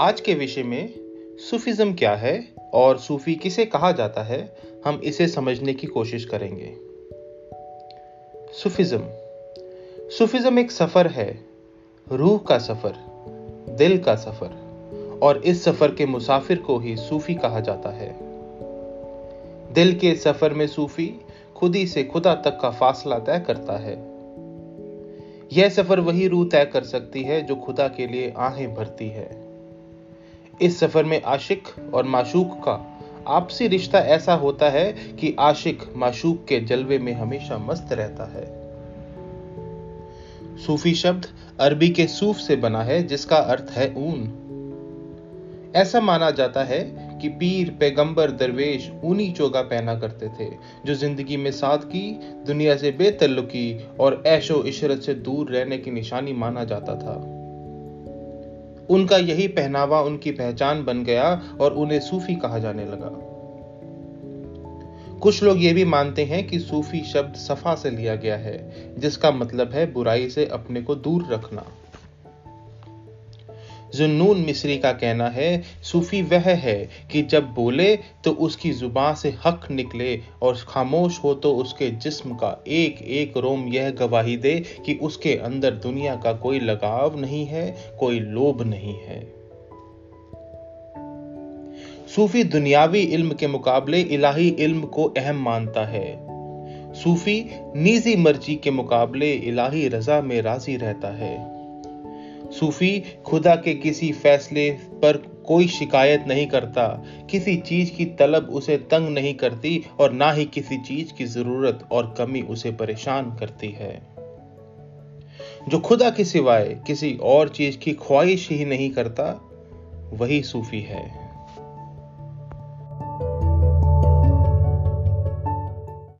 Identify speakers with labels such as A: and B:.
A: आज के विषय में सूफिज्म क्या है और सूफी किसे कहा जाता है, हम इसे समझने की कोशिश करेंगे। सूफिज्म। सूफिज्म एक सफ़र है, रूह का सफ़र, दिल का सफ़र, और इस सफ़र के मुसाफिर को ही सूफी कहा जाता है। दिल के सफ़र में सूफी खुद ही से खुदा तक का फासला तय करता है। यह सफ़र वही रूह तय कर सकती है जो खुदा के लिए आहें भरती है। इस सफ़र में आशिक और माशूक का आपसी रिश्ता ऐसा होता है कि आशिक माशूक के जलवे में हमेशा मस्त रहता है। सूफी शब्द अरबी के सूफ से बना है, जिसका अर्थ है ऊन। ऐसा माना जाता है कि पीर, पैगंबर, दरवेश ऊनी चोगा पहना करते थे, जो ज़िंदगी में सादगी, दुनिया से बेतल्लुकी और ऐशो इशरत से दूर रहने की निशानी माना जाता था। उनका यही पहनावा, उनकी पहचान बन गया और उन्हें सूफी कहा जाने लगा। कुछ लोग ये भी मानते हैं कि सूफी शब्द सफ़ा से लिया गया है, जिसका मतलब है बुराई से अपने को दूर रखना। जुन्नून मिस्री का कहना है, सूफी वह है कि जब बोले तो उसकी ज़ुबान से हक निकले और खामोश हो तो उसके जिस्म का एक एक रोम यह गवाही दे कि उसके अंदर दुनिया का कोई लगाव नहीं है, कोई लोभ नहीं है। सूफी दुनियावी इल्म के मुकाबले इलाही इल्म को अहम मानता है। सूफी निजी मर्ज़ी के मुकाबले इलाही रजा में राज़ी रहता है। सूफी खुदा के किसी फैसले पर कोई शिकायत नहीं करता। किसी चीज़ की तलब उसे तंग नहीं करती और ना ही किसी चीज़ की ज़रूरत और कमी उसे परेशान करती है। जो खुदा के सिवाय किसी और चीज़ की ख्वाहिश ही नहीं करता, वही सूफी है।